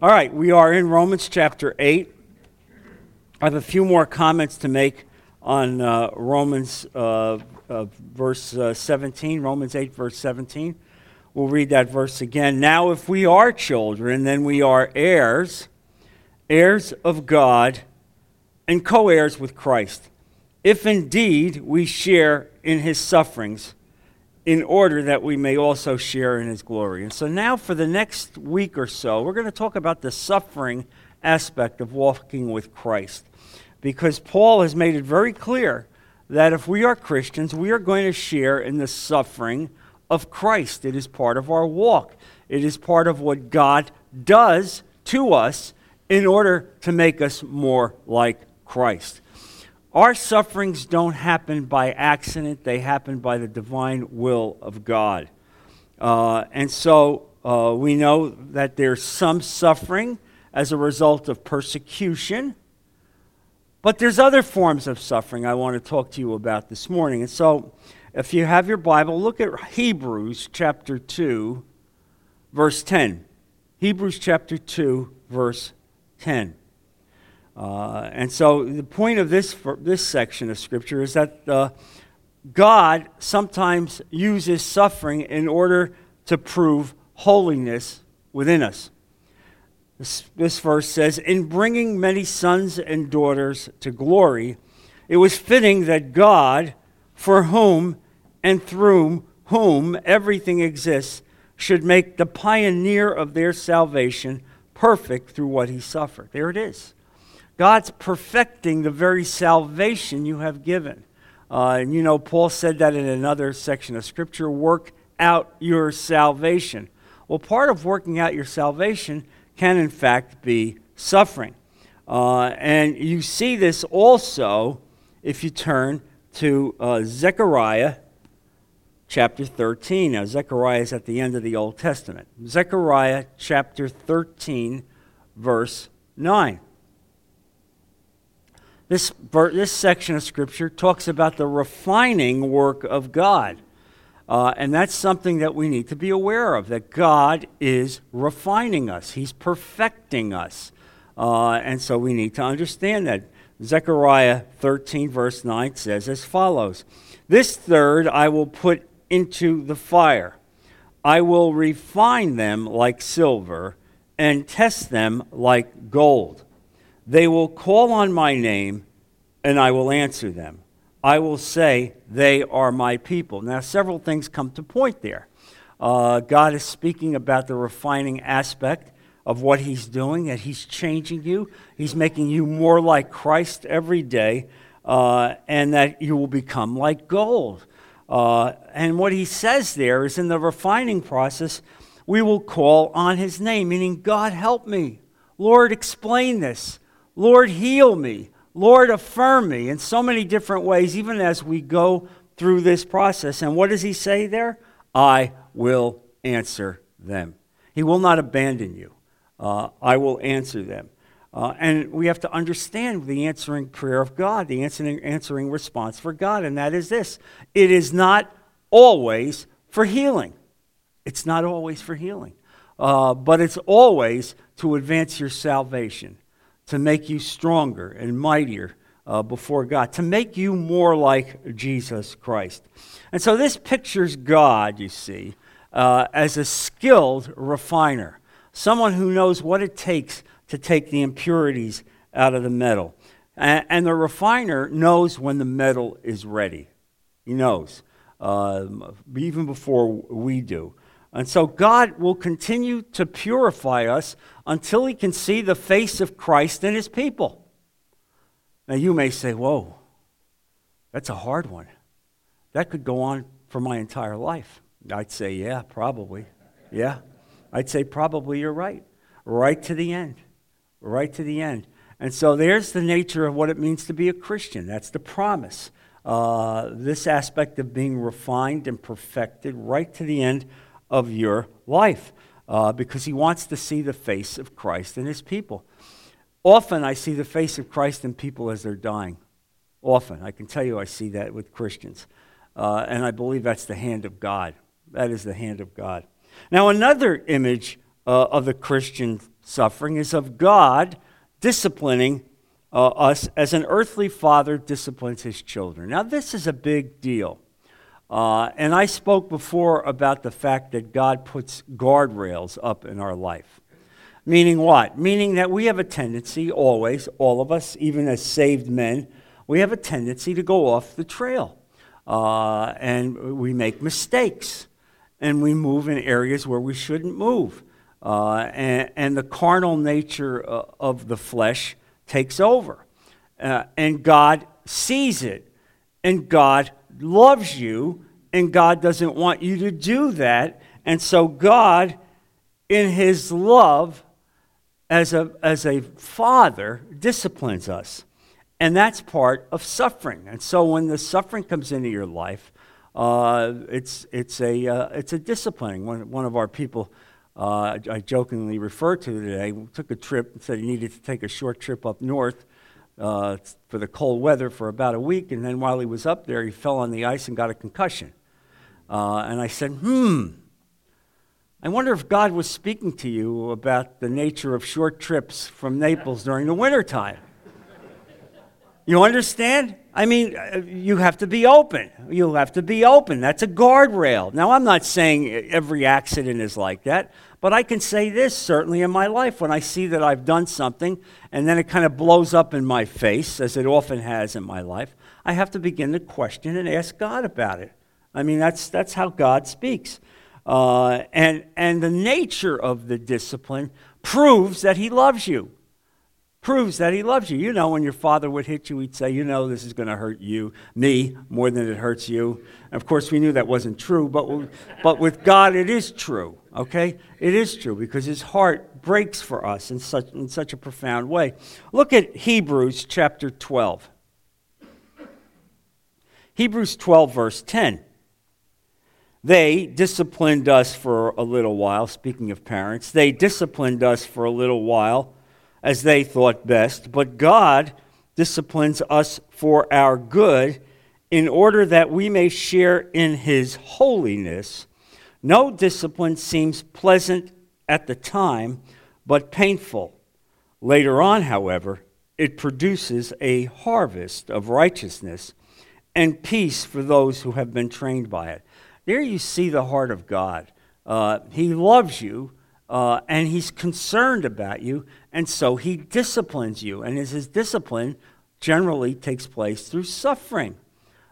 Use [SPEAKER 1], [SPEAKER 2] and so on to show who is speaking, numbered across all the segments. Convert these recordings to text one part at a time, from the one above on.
[SPEAKER 1] All right, we are in Romans chapter 8. I have a few more comments to make on uh, Romans uh, uh, verse uh, 17, Romans 8, verse 17. We'll read that verse again. Now, if we are children, then we are heirs, heirs of God, and co heirs with Christ, if indeed we share in his sufferings in order that we may also share in his glory. And so now, for the next week or so, we're going to talk about the suffering aspect of walking with Christ. Because Paul has made it very clear that if we are Christians, we are going to share in the suffering of Christ. It is part of our walk, it is part of what God does to us in order to make us more like Christ. Our sufferings don't happen by accident, they happen by the divine will of God. Uh, and so uh, we know that there's some suffering as a result of persecution, but there's other forms of suffering I want to talk to you about this morning. And so if you have your Bible, look at Hebrews chapter 2, verse 10. Hebrews chapter 2, verse 10. Uh, and so the point of this, this section of Scripture is that uh, God sometimes uses suffering in order to prove holiness within us. This, this verse says, In bringing many sons and daughters to glory, it was fitting that God, for whom and through whom everything exists, should make the pioneer of their salvation perfect through what he suffered. There it is. God's perfecting the very salvation you have given. Uh, and you know, Paul said that in another section of Scripture work out your salvation. Well, part of working out your salvation can, in fact, be suffering. Uh, and you see this also if you turn to uh, Zechariah chapter 13. Now, Zechariah is at the end of the Old Testament. Zechariah chapter 13, verse 9. This, this section of Scripture talks about the refining work of God. Uh, and that's something that we need to be aware of that God is refining us, He's perfecting us. Uh, and so we need to understand that. Zechariah 13, verse 9 says as follows This third I will put into the fire, I will refine them like silver and test them like gold. They will call on my name, and I will answer them. I will say, They are my people. Now, several things come to point there. Uh, God is speaking about the refining aspect of what He's doing, that He's changing you. He's making you more like Christ every day, uh, and that you will become like gold. Uh, and what He says there is in the refining process, we will call on His name, meaning, God, help me. Lord, explain this. Lord, heal me. Lord, affirm me in so many different ways, even as we go through this process. And what does he say there? I will answer them. He will not abandon you. Uh, I will answer them. Uh, and we have to understand the answering prayer of God, the answering, answering response for God, and that is this it is not always for healing. It's not always for healing, uh, but it's always to advance your salvation to make you stronger and mightier uh, before God, to make you more like Jesus Christ. And so this pictures God, you see, uh, as a skilled refiner, someone who knows what it takes to take the impurities out of the metal. And, and the refiner knows when the metal is ready. He knows, uh, even before we do. And so God will continue to purify us until he can see the face of Christ in his people. Now you may say, Whoa, that's a hard one. That could go on for my entire life. I'd say, Yeah, probably. Yeah. I'd say, Probably you're right. Right to the end. Right to the end. And so there's the nature of what it means to be a Christian. That's the promise. Uh, this aspect of being refined and perfected right to the end of your life uh, because he wants to see the face of Christ in his people. Often I see the face of Christ in people as they're dying. Often. I can tell you I see that with Christians. Uh, and I believe that's the hand of God. That is the hand of God. Now, another image uh, of the Christian suffering is of God disciplining uh, us as an earthly father disciplines his children. Now, this is a big deal. Uh, and I spoke before about the fact that God puts guardrails up in our life. Meaning what? Meaning that we have a tendency, always, all of us, even as saved men, we have a tendency to go off the trail. Uh, and we make mistakes. And we move in areas where we shouldn't move. Uh, and, and, the carnal nature uh, of the flesh takes over. Uh, and God sees it. And God loves you. And God doesn't want you to do that. And so, God, in His love, as a, as a father, disciplines us. And that's part of suffering. And so, when the suffering comes into your life, uh, it's, it's, a, uh, it's a disciplining. One, one of our people uh, I jokingly referred to today took a trip and said he needed to take a short trip up north uh, for the cold weather for about a week. And then while he was up there, he fell on the ice and got a concussion. Uh, and I said, hmm, I wonder if God was speaking to you about the nature of short trips from Naples during the wintertime. You understand? I mean, uh, you have to be open. You have to be open. That's a guardrail. Now, I'm not saying every accident is like that, but I can say this certainly in my life when I see that I've done something and then it kind of blows up in my face, as it often has in my life, I have to begin to question and ask God about it. I mean, that's, that's how God speaks. Uh, and, and the nature of the discipline proves that He loves you proves that he loves you. You know, when your father would hit you, he'd say, You know, this is going to hurt you, me, more than it hurts you. And of course, we knew that wasn't true, but, but with God, it is true, okay? It is true because his heart breaks for us in such, in such a profound way. Look at Hebrews chapter 12. Hebrews 12, verse 10. They disciplined us for a little while, speaking of parents, they disciplined us for a little while as they thought best, but God disciplines us for our good in order that we may share in his holiness. No discipline seems pleasant at the time, but painful. Later on, however, it produces a harvest of righteousness and peace for those who have been trained by it. There you see the heart of God. Uh, he loves you, uh, and He's concerned about you, and so he disciplines you. And his discipline generally takes place through suffering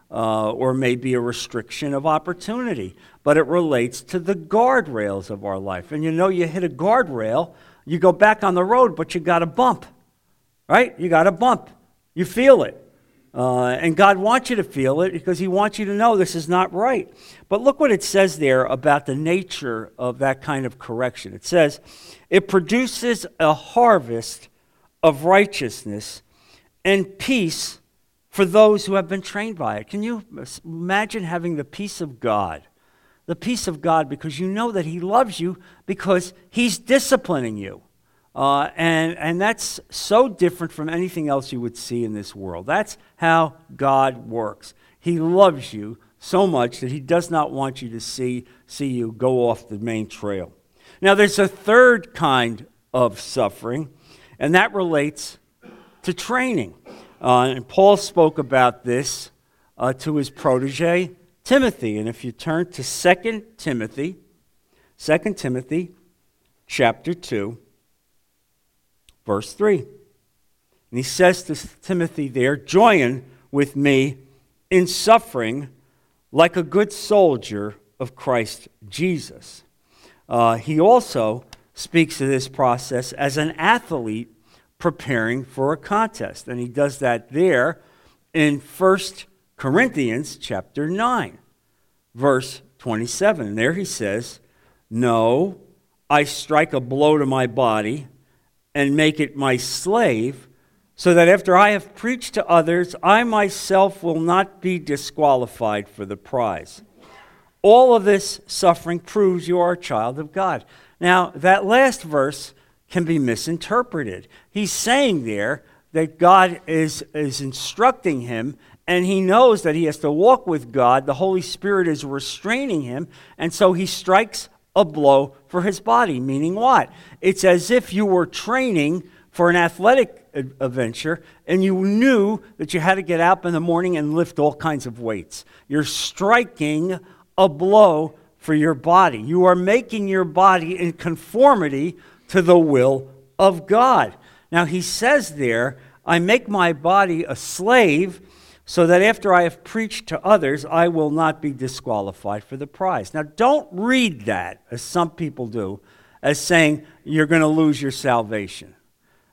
[SPEAKER 1] uh, or maybe a restriction of opportunity. But it relates to the guardrails of our life. And you know, you hit a guardrail, you go back on the road, but you got a bump, right? You got a bump. You feel it. Uh, and God wants you to feel it because He wants you to know this is not right. But look what it says there about the nature of that kind of correction. It says, it produces a harvest of righteousness and peace for those who have been trained by it. Can you imagine having the peace of God? The peace of God because you know that He loves you because He's disciplining you. Uh, and, and that's so different from anything else you would see in this world. That's how God works. He loves you so much that He does not want you to see, see you go off the main trail. Now, there's a third kind of suffering, and that relates to training. Uh, and Paul spoke about this uh, to his protege, Timothy. And if you turn to 2 Timothy, 2 Timothy chapter 2, verse 3. And he says to Timothy there, Join with me in suffering like a good soldier of Christ Jesus. Uh, he also speaks of this process as an athlete preparing for a contest. And he does that there in 1 Corinthians chapter 9, verse 27. And there he says, No, I strike a blow to my body and make it my slave, so that after I have preached to others, I myself will not be disqualified for the prize. All of this suffering proves you are a child of God. Now, that last verse can be misinterpreted. He's saying there that God is, is instructing him, and he knows that he has to walk with God. The Holy Spirit is restraining him, and so he strikes a blow for his body. Meaning what? It's as if you were training for an athletic adventure and you knew that you had to get up in the morning and lift all kinds of weights. You're striking a blow for your body. You are making your body in conformity to the will of God. Now, he says there, I make my body a slave so that after I have preached to others, I will not be disqualified for the prize. Now, don't read that, as some people do, as saying you're going to lose your salvation.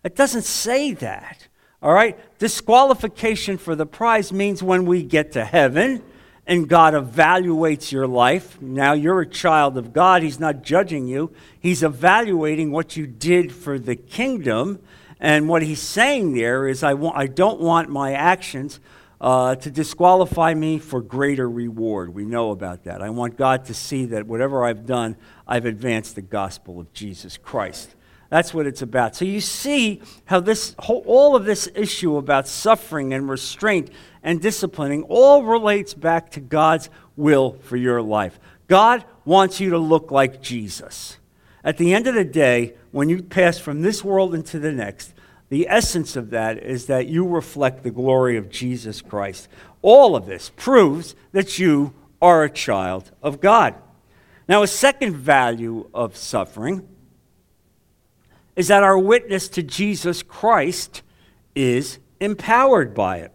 [SPEAKER 1] It doesn't say that. All right? Disqualification for the prize means when we get to heaven and God evaluates your life. Now you're a child of God. He's not judging you, He's evaluating what you did for the kingdom. And what He's saying there is, I, want, I don't want my actions uh, to disqualify me for greater reward. We know about that. I want God to see that whatever I've done, I've advanced the gospel of Jesus Christ. That's what it's about. So you see how this whole, all of this issue about suffering and restraint and disciplining all relates back to God's will for your life. God wants you to look like Jesus. At the end of the day, when you pass from this world into the next, the essence of that is that you reflect the glory of Jesus Christ. All of this proves that you are a child of God. Now, a second value of suffering is that our witness to Jesus Christ is empowered by it.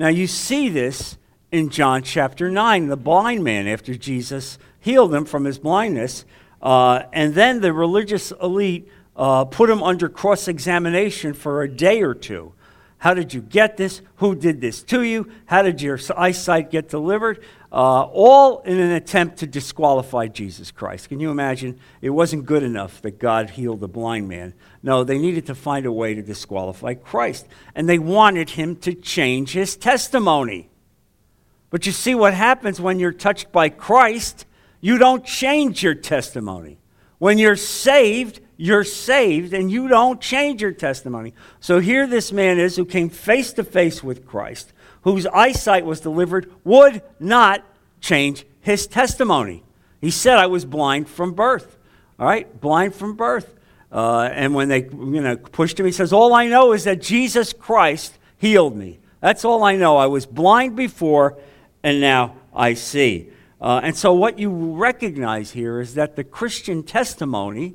[SPEAKER 1] Now, you see this in John chapter 9, the blind man, after Jesus healed him from his blindness. Uh, and then the religious elite uh, put him under cross examination for a day or two. How did you get this? Who did this to you? How did your eyesight get delivered? Uh, all in an attempt to disqualify Jesus Christ. Can you imagine? It wasn't good enough that God healed the blind man. No, they needed to find a way to disqualify Christ. And they wanted him to change his testimony. But you see what happens when you're touched by Christ? You don't change your testimony. When you're saved, you're saved and you don't change your testimony. So here this man is who came face to face with Christ, whose eyesight was delivered, would not change his testimony. He said, I was blind from birth. All right, blind from birth. Uh, and when they you know, pushed him, he says, All I know is that Jesus Christ healed me. That's all I know. I was blind before, and now I see. Uh, and so, what you recognize here is that the Christian testimony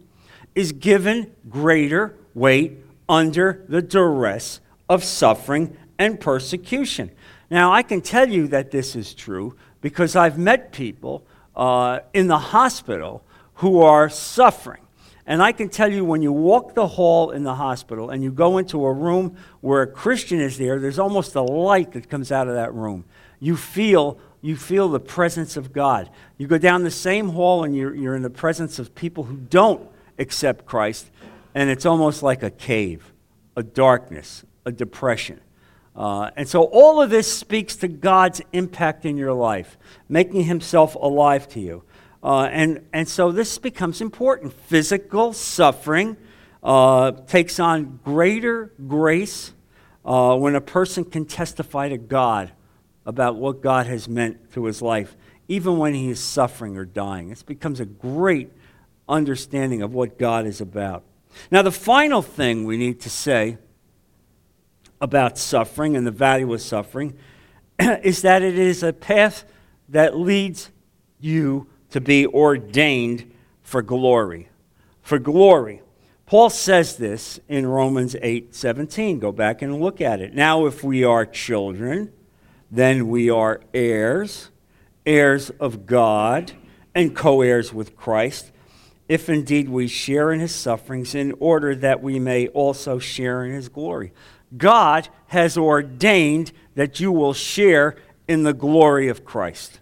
[SPEAKER 1] is given greater weight under the duress of suffering and persecution. Now, I can tell you that this is true because I've met people uh, in the hospital who are suffering. And I can tell you when you walk the hall in the hospital and you go into a room where a Christian is there, there's almost a light that comes out of that room. You feel you feel the presence of God. You go down the same hall and you're, you're in the presence of people who don't accept Christ, and it's almost like a cave, a darkness, a depression. Uh, and so all of this speaks to God's impact in your life, making himself alive to you. Uh, and, and so this becomes important. Physical suffering uh, takes on greater grace uh, when a person can testify to God about what God has meant to his life, even when he is suffering or dying. It becomes a great understanding of what God is about. Now, the final thing we need to say about suffering and the value of suffering is that it is a path that leads you to be ordained for glory. For glory. Paul says this in Romans 8 17. Go back and look at it. Now, if we are children, then we are heirs, heirs of God, and co heirs with Christ if indeed we share in his sufferings, in order that we may also share in his glory. God has ordained that you will share in the glory of Christ.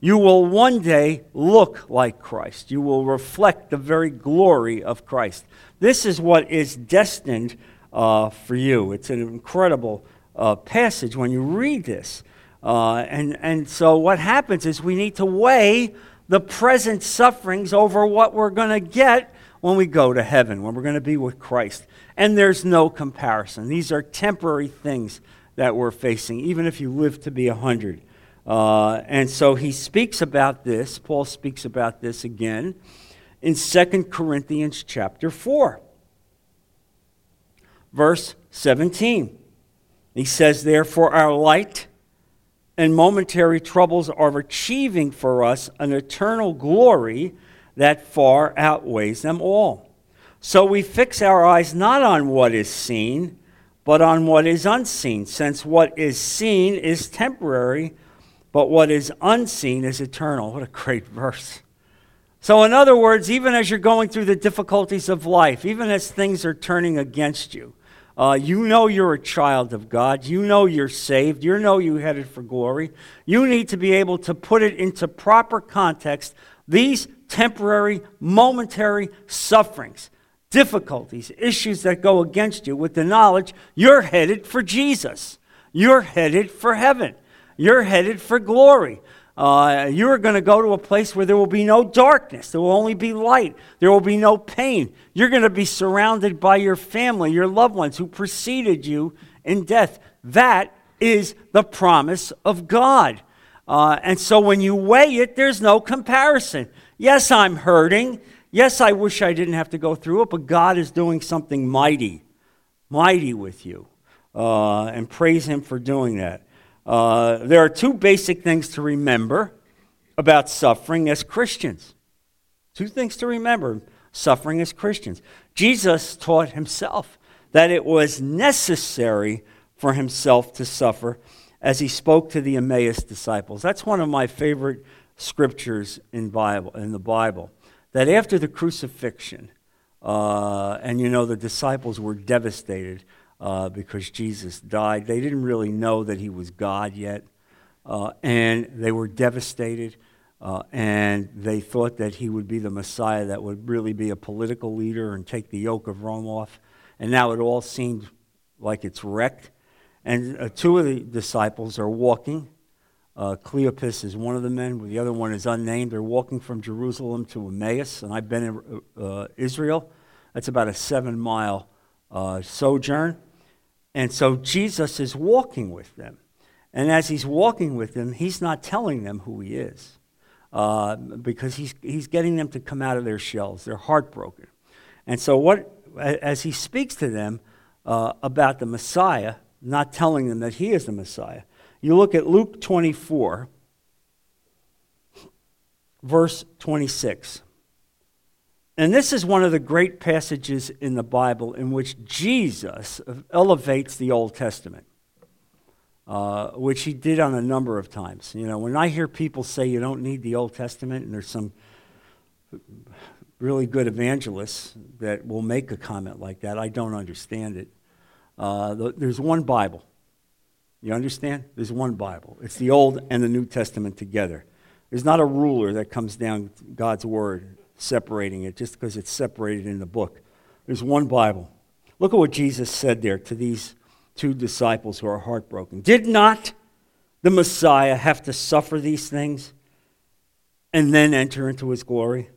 [SPEAKER 1] You will one day look like Christ. You will reflect the very glory of Christ. This is what is destined uh, for you. It's an incredible uh, passage when you read this. Uh, and, and so, what happens is we need to weigh the present sufferings over what we're going to get when we go to heaven, when we're going to be with Christ. And there's no comparison. These are temporary things that we're facing, even if you live to be 100. Uh, and so he speaks about this. Paul speaks about this again. in 2 Corinthians chapter 4. Verse 17. He says, Therefore, our light and momentary troubles are achieving for us an eternal glory that far outweighs them all. So we fix our eyes not on what is seen, but on what is unseen, since what is seen is temporary, but what is unseen is eternal. What a great verse. So, in other words, even as you're going through the difficulties of life, even as things are turning against you, uh, you know you're a child of God. You know you're saved. You know you're headed for glory. You need to be able to put it into proper context. These temporary, momentary sufferings, difficulties, issues that go against you with the knowledge you're headed for Jesus. You're headed for heaven. You're headed for glory. Uh, you are going to go to a place where there will be no darkness. There will only be light. There will be no pain. You're going to be surrounded by your family, your loved ones who preceded you in death. That is the promise of God. Uh, and so when you weigh it, there's no comparison. Yes, I'm hurting. Yes, I wish I didn't have to go through it, but God is doing something mighty, mighty with you. Uh, and praise Him for doing that. Uh, there are two basic things to remember about suffering as Christians. Two things to remember suffering as Christians. Jesus taught himself that it was necessary for himself to suffer as he spoke to the Emmaus disciples. That's one of my favorite scriptures in Bible in the Bible. That after the crucifixion, uh, and you know the disciples were devastated uh, because Jesus died. They didn't really know that he was God yet, uh, and they were devastated. Uh, and they thought that he would be the Messiah that would really be a political leader and take the yoke of Rome off. And now it all seemed like it's wrecked. And uh, two of the disciples are walking. Uh, Cleopas is one of the men, the other one is unnamed. They're walking from Jerusalem to Emmaus, and I've been in uh, Israel. That's about a seven mile uh, sojourn. And so Jesus is walking with them. And as he's walking with them, he's not telling them who he is uh, because he's, he's getting them to come out of their shells. They're heartbroken. And so, what, as he speaks to them uh, about the Messiah, not telling them that he is the Messiah, you look at Luke 24, verse 26. And this is one of the great passages in the Bible in which Jesus elevates the Old Testament, uh, which he did on a number of times. You know, when I hear people say you don't need the Old Testament, and there's some really good evangelists that will make a comment like that, I don't understand it. Uh, there's one Bible. You understand? There's one Bible. It's the Old and the New Testament together. There's not a ruler that comes down God's Word separating it just because it's separated in the book. There's one Bible. Look at what Jesus said there to these two disciples who are heartbroken. Did not the Messiah have to suffer these things and then enter into his glory?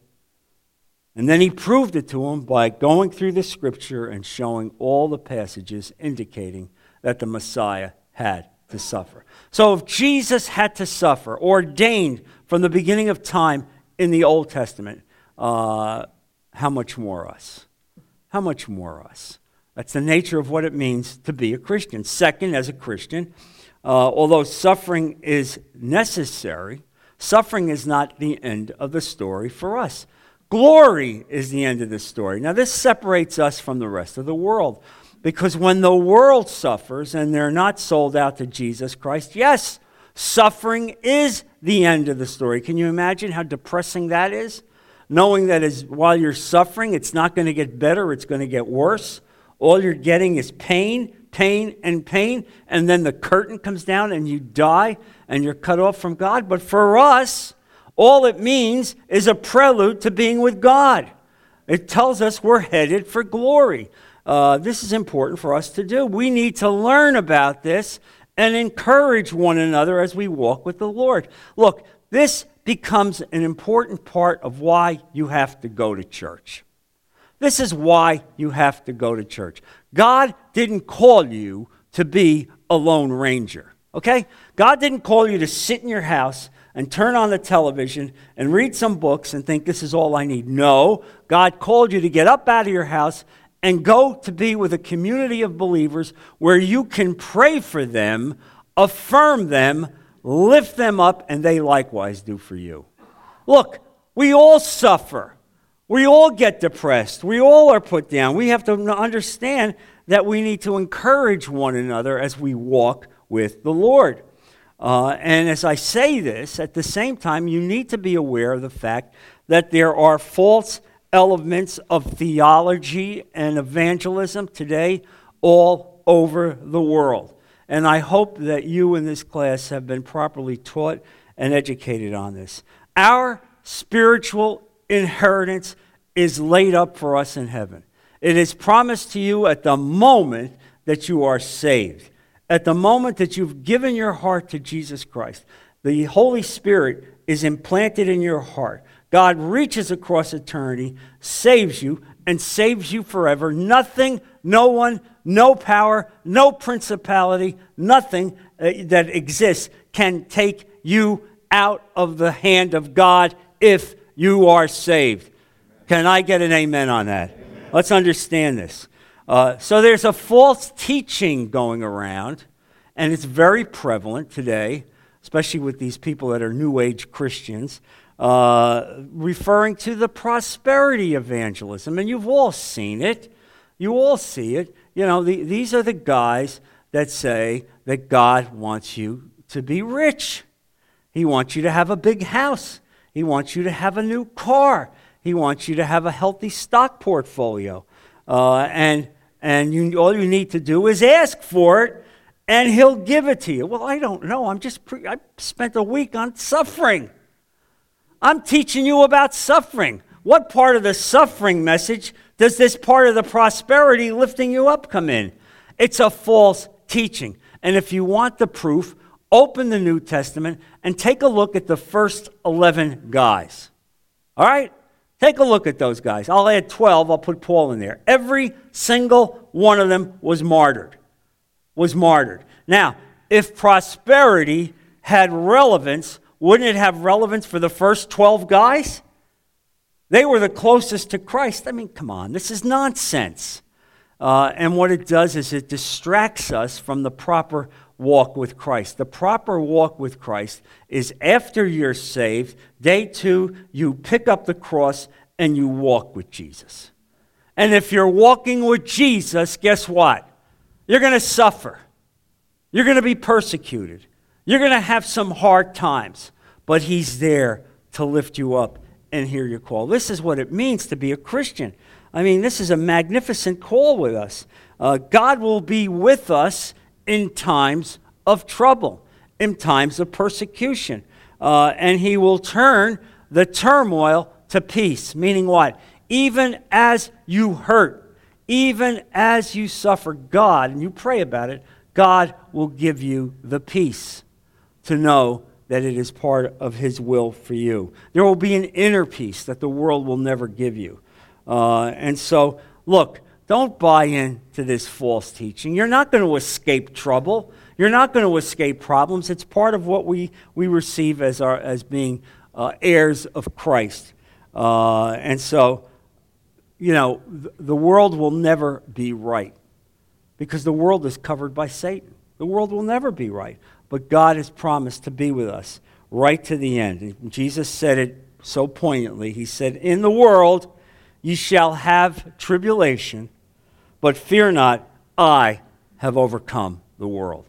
[SPEAKER 1] And then he proved it to them by going through the scripture and showing all the passages indicating that the Messiah had to suffer. So if Jesus had to suffer, ordained from the beginning of time in the Old Testament, uh, how much more us? How much more us? That's the nature of what it means to be a Christian. Second, as a Christian, uh, although suffering is necessary, suffering is not the end of the story for us. Glory is the end of the story. Now, this separates us from the rest of the world because when the world suffers and they're not sold out to Jesus Christ, yes, suffering is the end of the story. Can you imagine how depressing that is? knowing that as while you're suffering, it's not going to get better, it's going to get worse. All you're getting is pain, pain, and pain, and then the curtain comes down and you die and you're cut off from God. But for us, all it means is a prelude to being with God. It tells us we're headed for glory. Uh, this is important for us to do. We need to learn about this and encourage one another as we walk with the Lord. Look, this becomes an important part of why you have to go to church. This is why you have to go to church. God didn't call you to be a lone ranger, okay? God didn't call you to sit in your house and turn on the television and read some books and think this is all I need. No, God called you to get up out of your house and go to be with a community of believers where you can pray for them, affirm them, lift them up, and they likewise do for you. Look, we all suffer. We all get depressed. We all are put down. We have to understand that we need to encourage one another as we walk with the Lord. Uh, and as I say this, at the same time, you need to be aware of the fact that there are false elements of theology and evangelism today all over the world. And I hope that you in this class have been properly taught and educated on this. Our spiritual inheritance is laid up for us in heaven. It is promised to you at the moment that you are saved, at the moment that you've given your heart to Jesus Christ. The Holy Spirit is implanted in your heart. God reaches across eternity, saves you, and saves you forever. Nothing, no one, no power, no principality, nothing uh, that exists can take you out of the hand of God if you are saved. Can I get an amen on that? Amen. Let's understand this. Uh, so there's a false teaching going around, and it's very prevalent today, especially with these people that are New Age Christians, uh, referring to the prosperity evangelism. And you've all seen it. You all see it. You know, the, these are the guys that say that God wants you to be rich. He wants you to have a big house. He wants you to have a new car. He wants you to have a healthy stock portfolio. Uh, and and you, all you need to do is ask for it, and He'll give it to you. Well, I don't know. I'm just pre- I spent a week on suffering. I'm teaching you about suffering. What part of the suffering message does this part of the prosperity lifting you up come in? It's a false teaching. And if you want the proof, open the New Testament and take a look at the first 11 guys. All right? Take a look at those guys. I'll add 12, I'll put Paul in there. Every single one of them was martyred. Was martyred. Now, if prosperity had relevance, wouldn't it have relevance for the first 12 guys? They were the closest to Christ. I mean, come on, this is nonsense. Uh, and what it does is it distracts us from the proper walk with Christ. The proper walk with Christ is after you're saved, day two, you pick up the cross and you walk with Jesus. And if you're walking with Jesus, guess what? You're going to suffer. You're going to be persecuted. You're going to have some hard times, but He's there to lift you up and hear your call. This is what it means to be a Christian. I mean, this is a magnificent call with us. Uh, God will be with us in times of trouble, in times of persecution. Uh, and he will turn the turmoil to peace, meaning what? Even as you hurt, even as you suffer, God, and you pray about it, God will give you the peace to know that it is part of His will for you. There will be an inner peace that the world will never give you. Uh, and so, look, don't buy into this false teaching. You're not going to escape trouble. You're not going to escape problems. It's part of what we, we receive as, our, as being uh, heirs of Christ. Uh, and so, you know, th- the world will never be right because the world is covered by Satan. The world will never be right. But God has promised to be with us right to the end. And Jesus said it so poignantly. He said, In the world, Ye shall have tribulation, but fear not, I have overcome the world.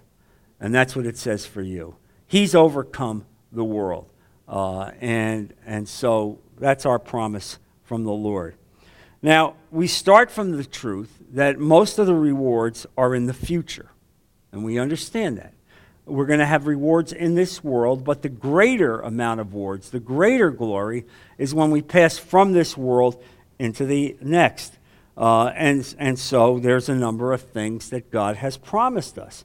[SPEAKER 1] And that's what it says for you. He's overcome the world. Uh, and, and so that's our promise from the Lord. Now, we start from the truth that most of the rewards are in the future. And we understand that. We're going to have rewards in this world, but the greater amount of rewards, the greater glory, is when we pass from this world into the next. Uh, and, and so there's a number of things that God has promised us.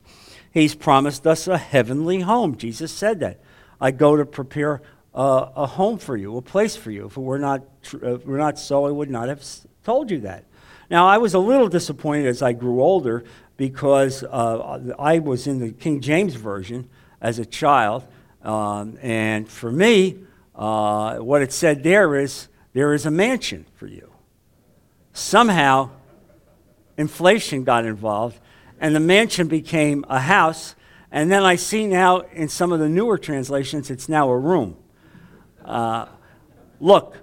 [SPEAKER 1] He's promised us a heavenly home. Jesus said that. I go to prepare a, a home for you, a place for you. If it were not, tr- if were not so, I would not have told you that. Now, I was a little disappointed as I grew older because uh, I was in the King James Version as a child, Um, and for me, uh, what it said there is there is a mansion for you. Somehow, inflation got involved, and the mansion became a house. And then I see now in some of the newer translations, it's now a room. Uh, look,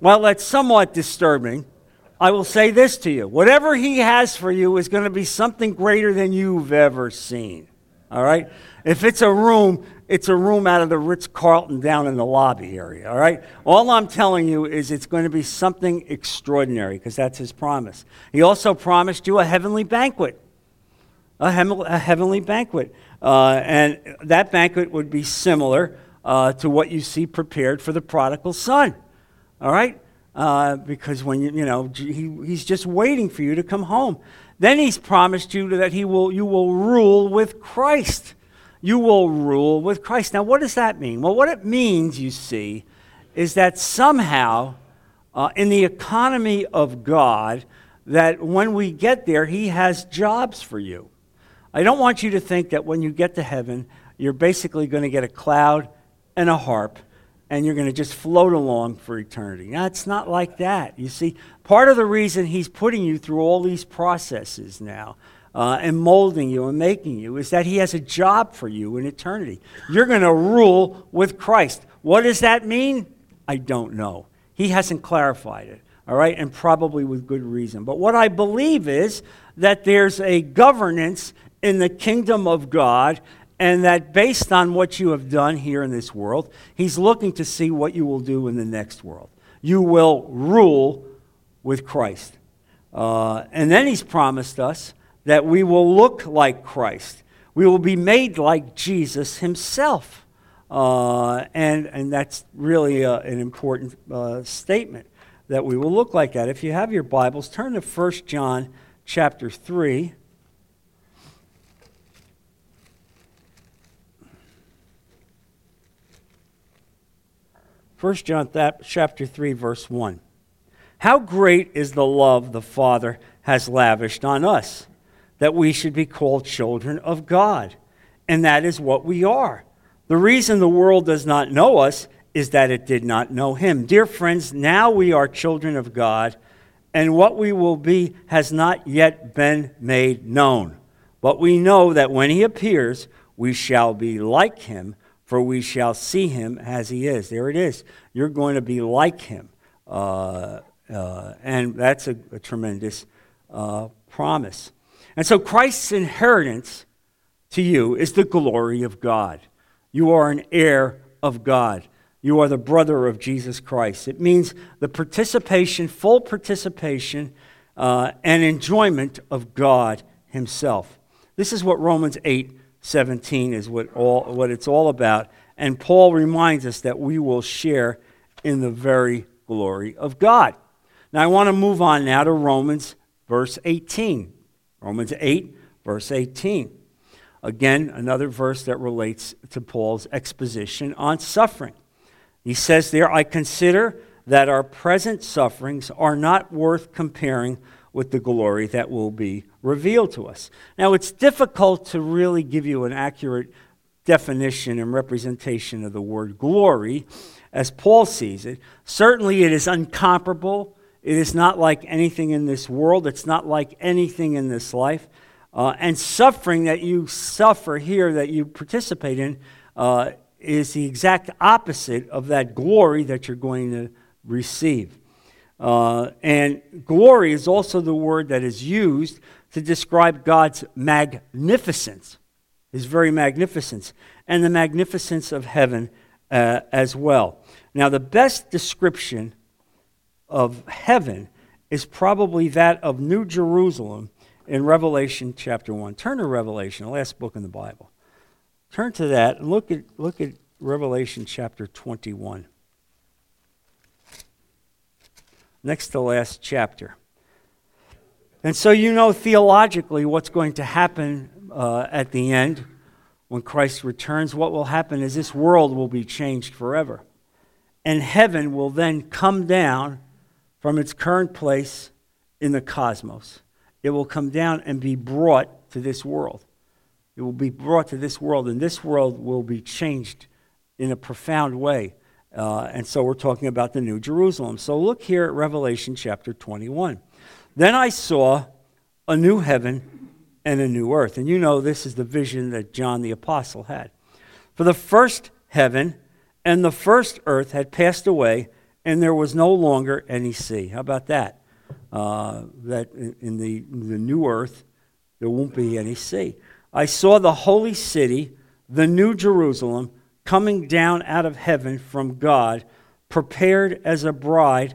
[SPEAKER 1] while that's somewhat disturbing, I will say this to you whatever he has for you is going to be something greater than you've ever seen. All right? If it's a room, it's a room out of the Ritz Carlton down in the lobby area. All right? All I'm telling you is it's going to be something extraordinary because that's his promise. He also promised you a heavenly banquet. A, hem- a heavenly banquet. Uh, and that banquet would be similar uh, to what you see prepared for the prodigal son. All right? Uh, because when you, you know, he, he's just waiting for you to come home. Then he's promised you that he will, you will rule with Christ. You will rule with Christ. Now, what does that mean? Well, what it means, you see, is that somehow uh, in the economy of God, that when we get there, he has jobs for you. I don't want you to think that when you get to heaven, you're basically going to get a cloud and a harp and you're going to just float along for eternity. Now, it's not like that. You see, part of the reason he's putting you through all these processes now uh, and molding you and making you is that he has a job for you in eternity. You're going to rule with Christ. What does that mean? I don't know. He hasn't clarified it, all right, and probably with good reason. But what I believe is that there's a governance in the kingdom of God and that based on what you have done here in this world, he's looking to see what you will do in the next world. You will rule with Christ. Uh, and then he's promised us that we will look like Christ. We will be made like Jesus himself. Uh, and, and that's really uh, an important uh, statement that we will look like that. If you have your Bibles, turn to 1 John chapter 3. 1 John chapter 3 verse 1. How great is the love the Father has lavished on us that we should be called children of God. And that is what we are. The reason the world does not know us is that it did not know him. Dear friends, now we are children of God, and what we will be has not yet been made known. But we know that when he appears, we shall be like him for we shall see him as he is. There it is. You're going to be like him. Uh, uh, and that's a, a tremendous uh, promise. And so Christ's inheritance to you is the glory of God. You are an heir of God. You are the brother of Jesus Christ. It means the participation, full participation, uh, and enjoyment of God Himself. This is what Romans 8 17 is what, all, what it's all about. And Paul reminds us that we will share in the very glory of God. Now, I want to move on now to Romans verse 18. Romans 8, verse 18. Again, another verse that relates to Paul's exposition on suffering. He says there, I consider that our present sufferings are not worth comparing with the glory that will be revealed to us. Now, it's difficult to really give you an accurate definition and representation of the word glory as Paul sees it. Certainly, it is incomparable. It is not like anything in this world, it's not like anything in this life. Uh, and suffering that you suffer here, that you participate in, uh, is the exact opposite of that glory that you're going to receive. Uh, and glory is also the word that is used to describe God's magnificence, his very magnificence, and the magnificence of heaven uh, as well. Now, the best description of heaven is probably that of New Jerusalem in Revelation chapter 1. Turn to Revelation, the last book in the Bible. Turn to that and look at, look at Revelation chapter 21 next to last chapter. And so you know theologically what's going to happen uh, at the end when Christ returns. What will happen is this world will be changed forever. And heaven will then come down from its current place in the cosmos. It will come down and be brought to this world. it will be brought to this world, and this world will be changed in a profound way. Uh, and so we're talking about the New Jerusalem. So look here at Revelation chapter 21. Then I saw a new heaven and a new earth. And you know this is the vision that John the Apostle had. For the first heaven and the first earth had passed away, and there was no longer any sea. How about that? Uh, that in the, in the new earth, there won't be any sea. I saw the holy city, the new Jerusalem coming down out of heaven from God, prepared as a bride,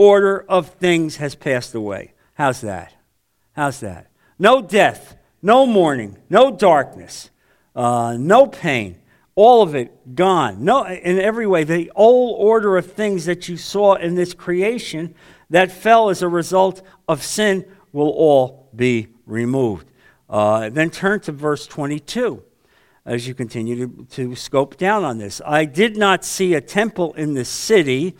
[SPEAKER 1] order of things has passed away. How's that? How's that? No death, no mourning, no darkness, uh, no pain. All of it gone. No, in every way, the old order of things that you saw in this creation that fell as a result of sin will all be removed. Uh, then turn to verse 22 as you continue to, to scope down on this. I did not see a temple in the city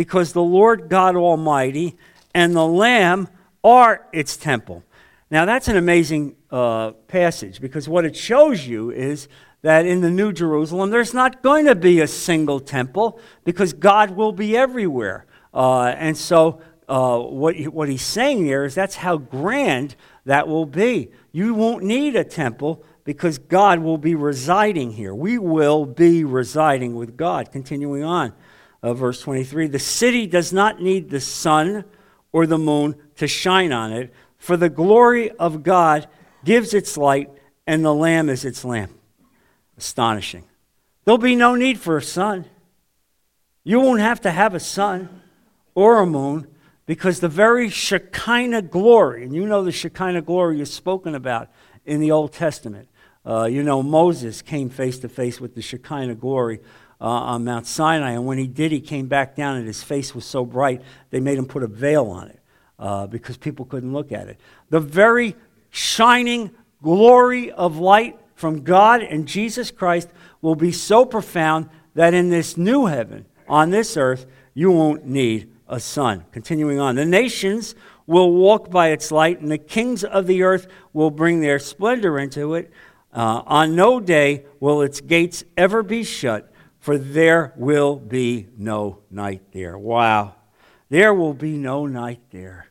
[SPEAKER 1] because the Lord God Almighty and the Lamb are its temple. Now, that's an amazing uh, passage because what it shows you is that in the New Jerusalem, there's not going to be a single temple because God will be everywhere. Uh, and so, uh, what, what he's saying there is that's how grand that will be. You won't need a temple because God will be residing here. We will be residing with God. Continuing on, uh, verse 23 The city does not need the sun or the moon to shine on it, for the glory of God gives its light, and the Lamb is its lamp. Astonishing. There'll be no need for a sun. You won't have to have a sun or a moon because the very Shekinah glory, and you know the Shekinah glory is spoken about in the Old Testament, uh, you know, Moses came face to face with the Shekinah glory uh, on Mount Sinai, and when he did, he came back down, and his face was so bright, they made him put a veil on it uh, because people couldn't look at it. The very shining glory of light from God and Jesus Christ will be so profound that in this new heaven, on this earth, you won't need a sun. Continuing on, the nations will walk by its light, and the kings of the earth will bring their splendor into it. Uh, on no day will its gates ever be shut, for there will be no night there. Wow. There will be no night there.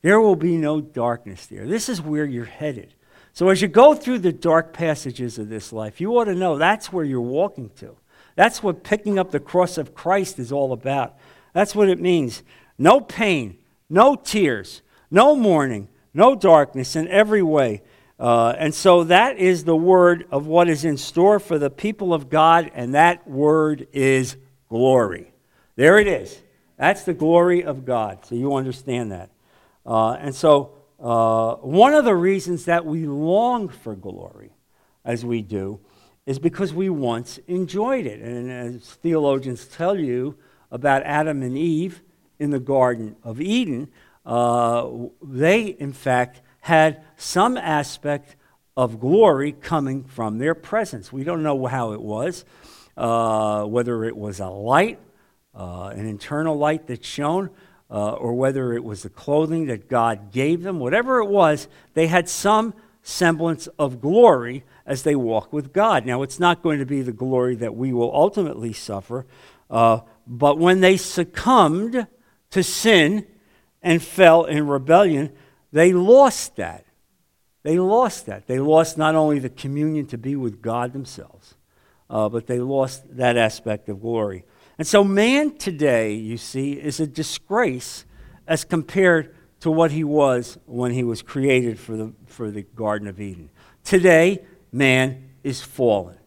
[SPEAKER 1] There will be no darkness there. This is where you're headed. So, as you go through the dark passages of this life, you ought to know that's where you're walking to. That's what picking up the cross of Christ is all about. That's what it means. No pain, no tears, no mourning, no darkness in every way. Uh, and so that is the word of what is in store for the people of God, and that word is glory. There it is. That's the glory of God. So you understand that. Uh, and so uh, one of the reasons that we long for glory, as we do, is because we once enjoyed it. And as theologians tell you about Adam and Eve in the Garden of Eden, uh, they, in fact, had some aspect of glory coming from their presence. We don't know how it was, uh, whether it was a light, uh, an internal light that shone, uh, or whether it was the clothing that God gave them. Whatever it was, they had some semblance of glory as they walk with God. Now, it's not going to be the glory that we will ultimately suffer, uh, but when they succumbed to sin and fell in rebellion, they lost that. They lost that. They lost not only the communion to be with God themselves, uh, but they lost that aspect of glory. And so, man today, you see, is a disgrace as compared to what he was when he was created for the, for the Garden of Eden. Today, man is fallen.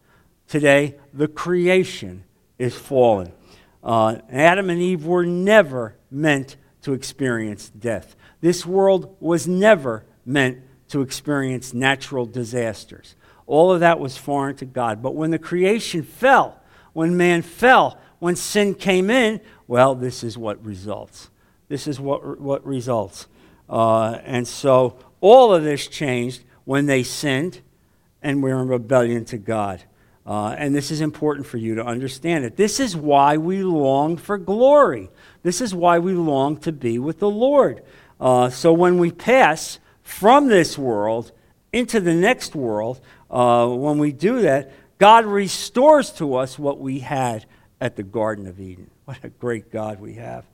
[SPEAKER 1] Today, the creation is fallen. Uh, Adam and Eve were never meant to experience death. This world was never meant to experience natural disasters. All of that was foreign to God. But when the creation fell, when man fell, when sin came in, well, this is what results. This is what, what results. Uh, and so all of this changed when they sinned and we're in rebellion to God. Uh, and this is important for you to understand it. This is why we long for glory. This is why we long to be with the Lord. Uh, so when we pass from this world into the next world, uh, when we do that, God restores to us what we had at the Garden of Eden. What a great God we have.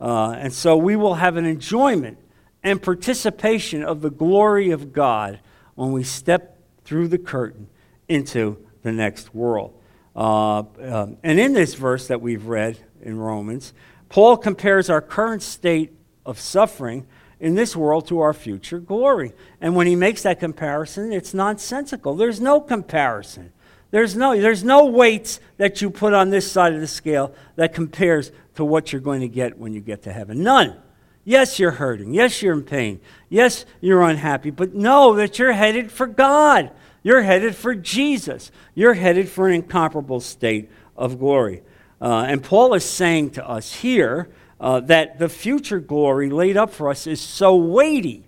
[SPEAKER 1] Uh, and so we will have an enjoyment and participation of the glory of God when we step through the curtain into the next world. Uh, um, and in this verse that we've read in Romans, Paul compares our current state of suffering in this world to our future glory. And when he makes that comparison, it's nonsensical. There's no comparison. There's no, there's no weights that you put on this side of the scale that compares to what you're going to get when you get to heaven. None. Yes, you're hurting. Yes, you're in pain. Yes, you're unhappy. But know that you're headed for God. You're headed for Jesus. You're headed for an incomparable state of glory. Uh, and Paul is saying to us here uh, that the future glory laid up for us is so weighty,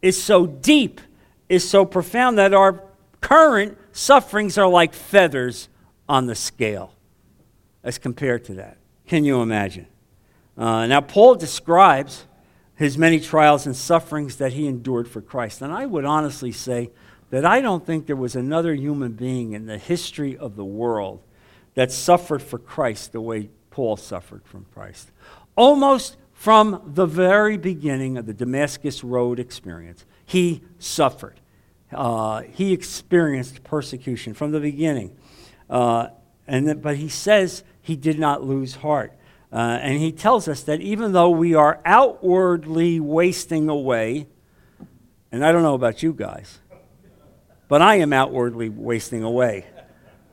[SPEAKER 1] is so deep, is so profound that our current sufferings are like feathers on the scale as compared to that. Can you imagine? Uh, now, Paul describes his many trials and sufferings that he endured for Christ. And I would honestly say that I don't think there was another human being in the history of the world that suffered for Christ the way Paul suffered from Christ. Almost from the very beginning of the Damascus Road experience, he suffered. Uh, he experienced persecution from the beginning. Uh, and but he says he did not lose heart. Uh, and he tells us that even though we are outwardly wasting away, and I don't know about you guys, but I am outwardly wasting away.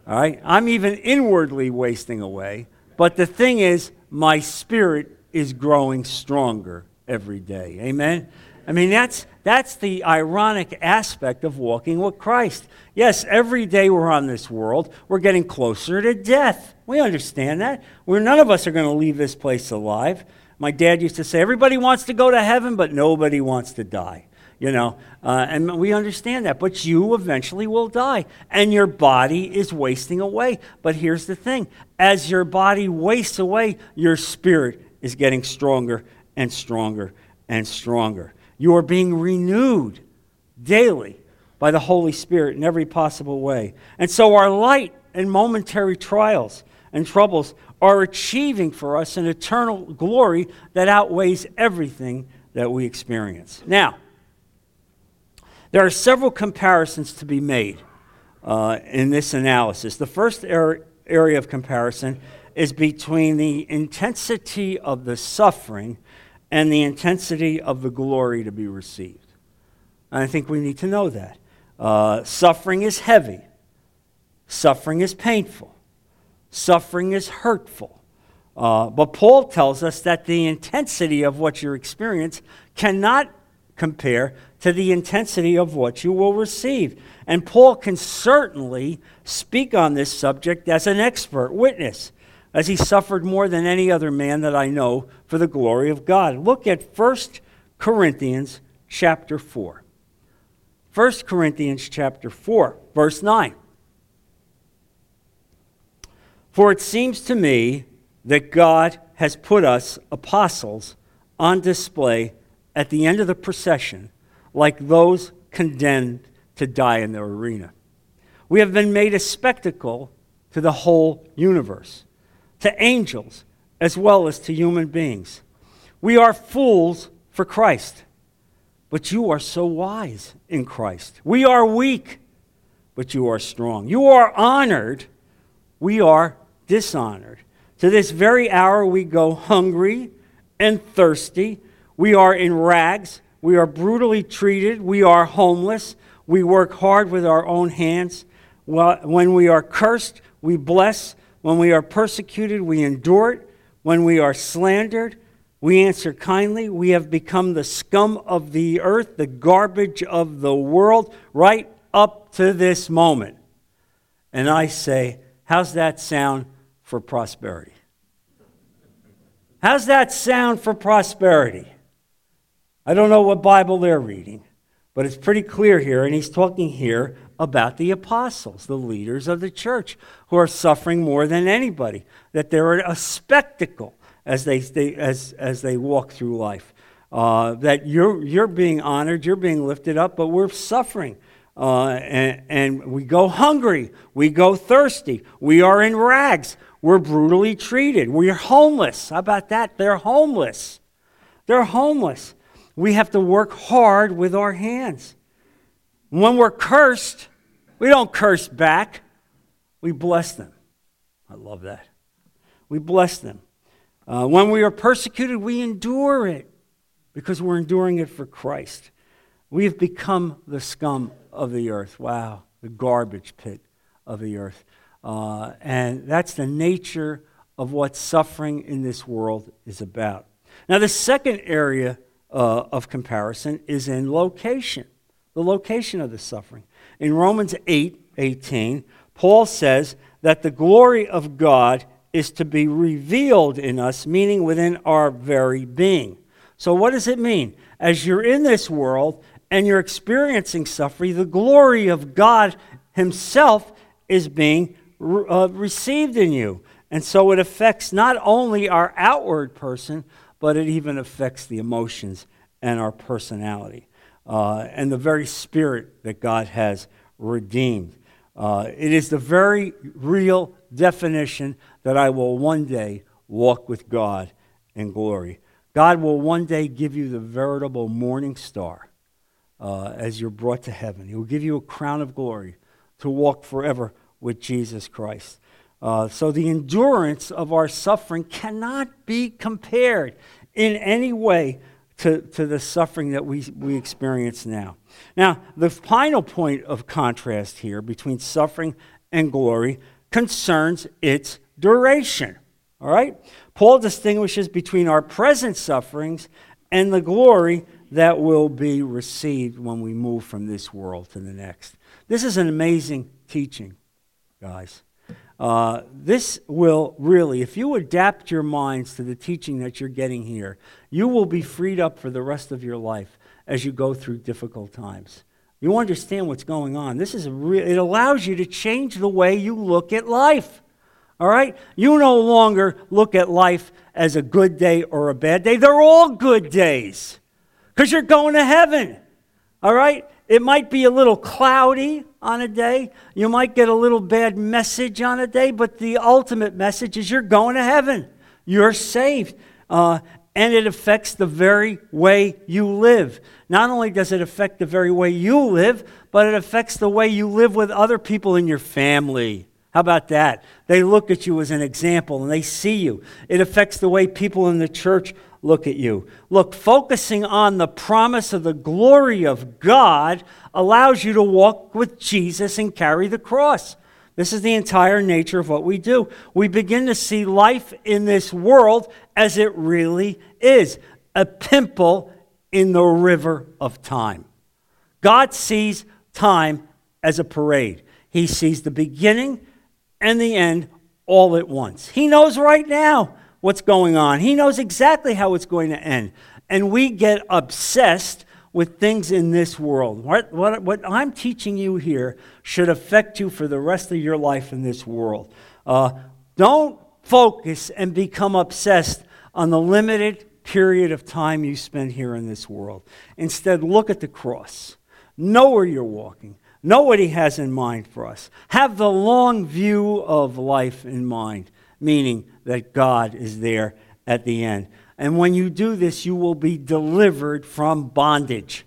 [SPEAKER 1] All right? I'm even inwardly wasting away. But the thing is, my spirit is growing stronger every day. Amen? I mean, that's, that's the ironic aspect of walking with Christ. Yes, every day we're on this world, we're getting closer to death. We understand that. We're, none of us are going to leave this place alive. My dad used to say, everybody wants to go to heaven, but nobody wants to die. You know, uh, and we understand that. But you eventually will die, and your body is wasting away. But here's the thing as your body wastes away, your spirit is getting stronger and stronger and stronger. You are being renewed daily by the Holy Spirit in every possible way. And so our light and momentary trials and troubles are achieving for us an eternal glory that outweighs everything that we experience. Now, there are several comparisons to be made uh, in this analysis. The first er- area of comparison is between the intensity of the suffering and the intensity of the glory to be received. And I think we need to know that. Uh, suffering is heavy, suffering is painful, suffering is hurtful. Uh, but Paul tells us that the intensity of what you experience cannot compare to the intensity of what you will receive. And Paul can certainly speak on this subject as an expert witness as he suffered more than any other man that I know for the glory of God. Look at 1 Corinthians chapter 4. 1 Corinthians chapter 4, verse 9. For it seems to me that God has put us apostles on display at the end of the procession like those condemned to die in the arena. We have been made a spectacle to the whole universe to angels as well as to human beings. We are fools for Christ, but you are so wise in Christ. We are weak, but you are strong. You are honored, we are dishonored. To this very hour, we go hungry and thirsty. We are in rags. We are brutally treated. We are homeless. We work hard with our own hands. When we are cursed, we bless. When we are persecuted, we endure it. When we are slandered, we answer kindly. We have become the scum of the earth, the garbage of the world, right up to this moment. And I say, how's that sound for prosperity? How's that sound for prosperity? I don't know what Bible they're reading, but it's pretty clear here, and he's talking here about the apostles, the leaders of the church, who are suffering more than anybody, that they're a spectacle as they, they as, as they walk through life. Uh, that you're, you're being honored, you're being lifted up, but we're suffering. Uh, and, and we go hungry, we go thirsty, we are in rags, we're brutally treated, we're homeless. How about that? They're homeless. They're homeless. We have to work hard with our hands. When we're cursed, we don't curse back, we bless them. I love that. We bless them. Uh, when we are persecuted, we endure it because we're enduring it for Christ. We have become the scum of the earth. Wow, the garbage pit of the earth. Uh, and that's the nature of what suffering in this world is about. Now, the second area uh, of comparison is in location, the location of the suffering. In Romans 8 18, Paul says that the glory of God is to be revealed in us, meaning within our very being. So, what does it mean? As you're in this world and you're experiencing suffering, the glory of God Himself is being uh, received in you. And so it affects not only our outward person, but it even affects the emotions and our personality uh, and the very spirit that God has redeemed. Uh, it is the very real definition that I will one day walk with God in glory. God will one day give you the veritable morning star uh, as you're brought to heaven. He will give you a crown of glory to walk forever with Jesus Christ. Uh, so the endurance of our suffering cannot be compared in any way to, to the suffering that we, we experience now. Now, the final point of contrast here between suffering and glory concerns its duration. All right? Paul distinguishes between our present sufferings and the glory that will be received when we move from this world to the next. This is an amazing teaching, guys. Uh, this will really, if you adapt your minds to the teaching that you're getting here, you will be freed up for the rest of your life as you go through difficult times. You understand what's going on. This is re- it allows you to change the way you look at life. All right? You no longer look at life as a good day or a bad day. They're all good days because you're going to heaven. All right? It might be a little cloudy on a day. You might get a little bad message on a day, but the ultimate message is you're going to heaven. You're saved. Uh, and it affects the very way you live. Not only does it affect the very way you live, but it affects the way you live with other people in your family. How about that? They look at you as an example and they see you. It affects the way people in the church look at you. Look, focusing on the promise of the glory of God allows you to walk with Jesus and carry the cross. This is the entire nature of what we do. We begin to see life in this world as it really is a pimple in the river of time. God sees time as a parade, He sees the beginning and the end all at once. He knows right now what's going on, He knows exactly how it's going to end. And we get obsessed with things in this world. What, what, what I'm teaching you here should affect you for the rest of your life in this world. Uh, don't focus and become obsessed on the limited period of time you spend here in this world. Instead, look at the cross. Know where you're walking. Know what He has in mind for us. Have the long view of life in mind, meaning that God is there at the end. And when you do this, you will be delivered from bondage.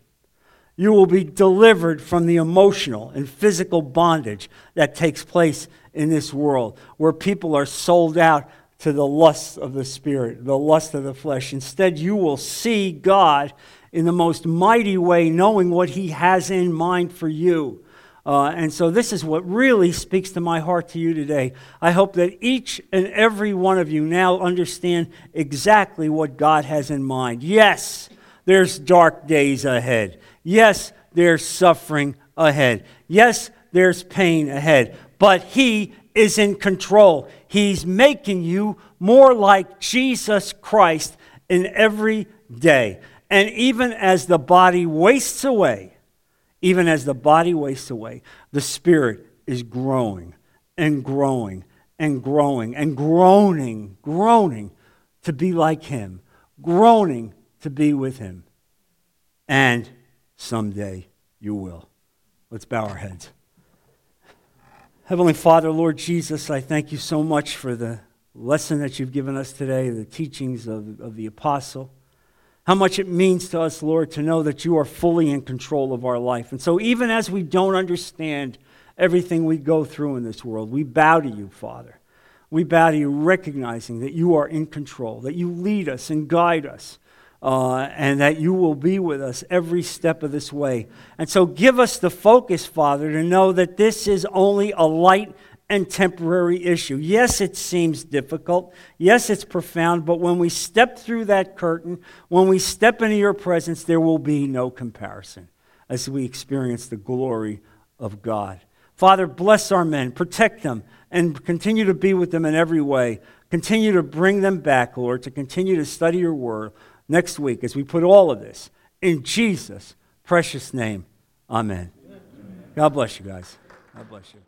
[SPEAKER 1] You will be delivered from the emotional and physical bondage that takes place in this world, where people are sold out to the lust of the spirit, the lust of the flesh. Instead, you will see God in the most mighty way, knowing what He has in mind for you. Uh, and so, this is what really speaks to my heart to you today. I hope that each and every one of you now understand exactly what God has in mind. Yes, there's dark days ahead. Yes, there's suffering ahead. Yes, there's pain ahead, but He is in control. He's making you more like Jesus Christ in every day. And even as the body wastes away, even as the body wastes away, the spirit is growing and growing and growing and groaning, groaning to be like him, groaning to be with him. And someday you will. Let's bow our heads. Heavenly Father, Lord Jesus, I thank you so much for the lesson that you've given us today, the teachings of, of the apostle. How much it means to us, Lord, to know that you are fully in control of our life. And so, even as we don't understand everything we go through in this world, we bow to you, Father. We bow to you, recognizing that you are in control, that you lead us and guide us, uh, and that you will be with us every step of this way. And so, give us the focus, Father, to know that this is only a light and temporary issue. Yes, it seems difficult. Yes, it's profound, but when we step through that curtain, when we step into your presence, there will be no comparison as we experience the glory of God. Father, bless our men, protect them, and continue to be with them in every way. Continue to bring them back, Lord, to continue to study your word next week as we put all of this in Jesus' precious name. Amen. God bless you guys. God bless you.